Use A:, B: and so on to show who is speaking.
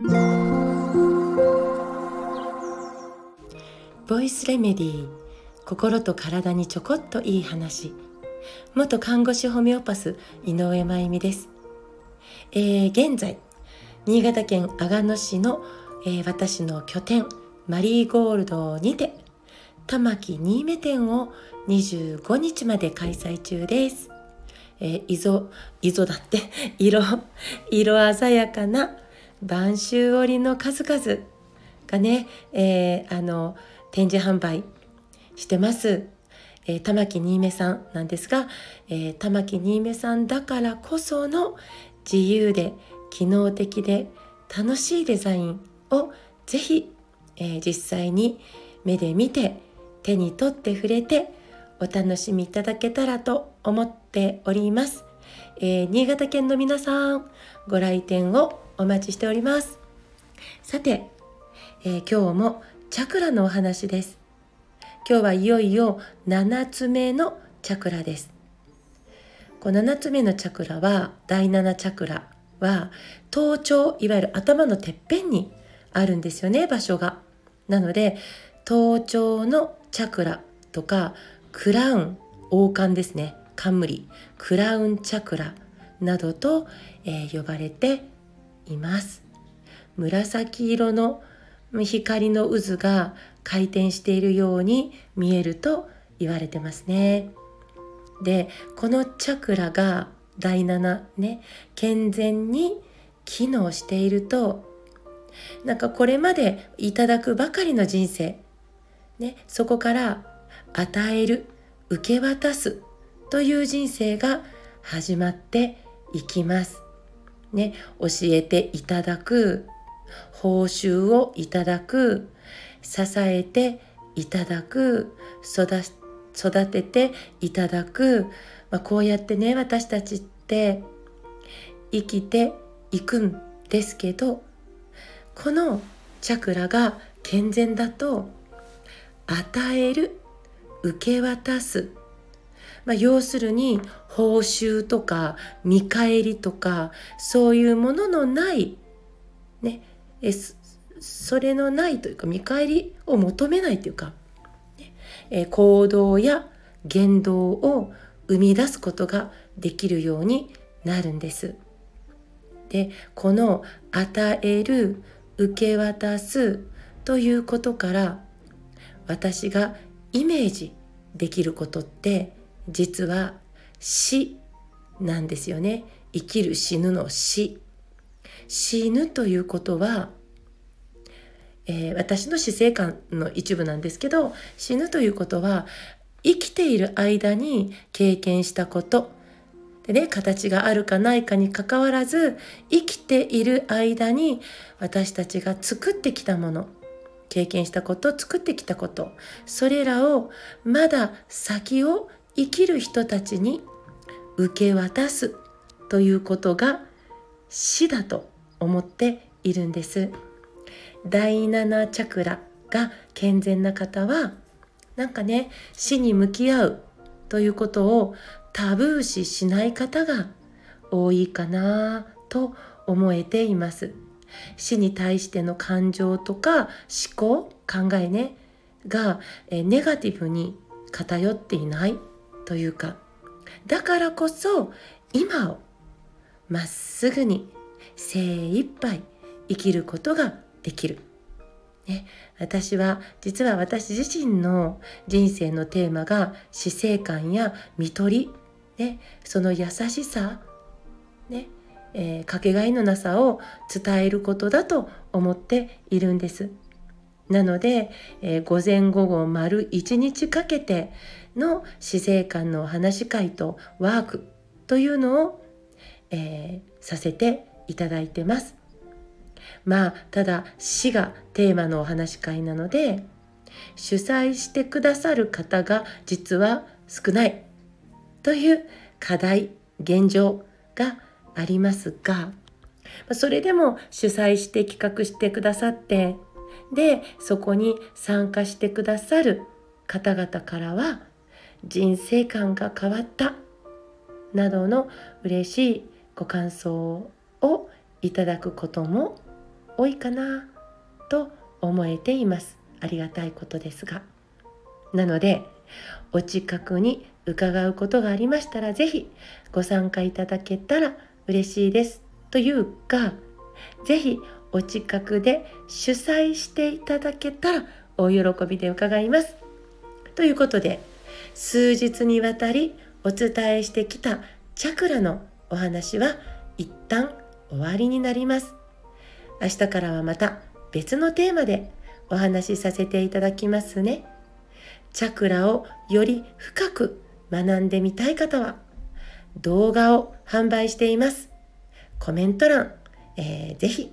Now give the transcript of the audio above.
A: ボイスレメディー心と体にちょこっといい話元看護師ホメオパス井上真由美です、えー、現在新潟県阿賀野市の、えー、私の拠点マリーゴールドにて玉木新芽店を25日まで開催中です。えー、磯、磯だって、色、色鮮やかな晩秋織の数々がね、えー、あの、展示販売してます。えー、玉木新芽さんなんですが、えー、玉木新芽さんだからこその自由で機能的で楽しいデザインをぜひ、え、実際に目で見て手に取って触れてお楽しみいただけたらと思っております、えー、新潟県の皆さんご来店をお待ちしております。さて、えー、今日もチャクラのお話です。今日はいよいよ7つ目のチャクラです。この7つ目のチャクラは第7チャクラは頭頂いわゆる頭のてっぺんにあるんですよね場所が。なので頭頂のチャクラとかクラウン王冠ですね。冠。クラウンチャクラなどと、えー、呼ばれています紫色の光の渦が回転しているように見えると言われてますねでこのチャクラが第7ね健全に機能しているとなんかこれまでいただくばかりの人生、ね、そこから与える受け渡すという人生が始まっていきます。ね、教えていただく報酬をいただく支えていただく育てていただく、まあ、こうやってね私たちって生きていくんですけどこのチャクラが健全だと与える受け渡す、まあ、要するに報酬とか見返りとかそういうもののないねえそれのないというか見返りを求めないというか、ねえ行動や言動を生み出すことができるようになるんです。でこの与える受け渡すということから私がイメージできることって実は死なんですよね。生きる死ぬの死。死ぬということは、えー、私の死生観の一部なんですけど死ぬということは生きている間に経験したこと。でね、形があるかないかにかかわらず生きている間に私たちが作ってきたもの。経験したこと作ってきたこと。それらをまだ先を生きる人たちに受け渡すということが死だと思っているんです。第7チャクラが健全な方はなんかね死に向き合うということをタブー視しない方が多いかなと思えています。死に対しての感情とか思考考えねがネガティブに偏っていない。というかだからこそ今をまっすぐに精一杯生きることができる。ね、私は実は私自身の人生のテーマが死生観や看取り、ね、その優しさ、ねえー、かけがえのなさを伝えることだと思っているんです。なので、えー、午前午後丸1日かけての死生観のお話し会とワークというのを、えー、させていただいてます。まあただ死がテーマのお話し会なので主催してくださる方が実は少ないという課題現状がありますがそれでも主催して企画してくださってでそこに参加してくださる方々からは人生観が変わったなどの嬉しいご感想をいただくことも多いかなと思えています。ありがたいことですが。なのでお近くに伺うことがありましたら是非ご参加いただけたら嬉しいです。というか是非お近くで主催していただけたら大喜びで伺います。ということで数日にわたりお伝えしてきたチャクラのお話は一旦終わりになります。明日からはまた別のテーマでお話しさせていただきますね。チャクラをより深く学んでみたい方は動画を販売しています。コメント欄、えー、ぜひ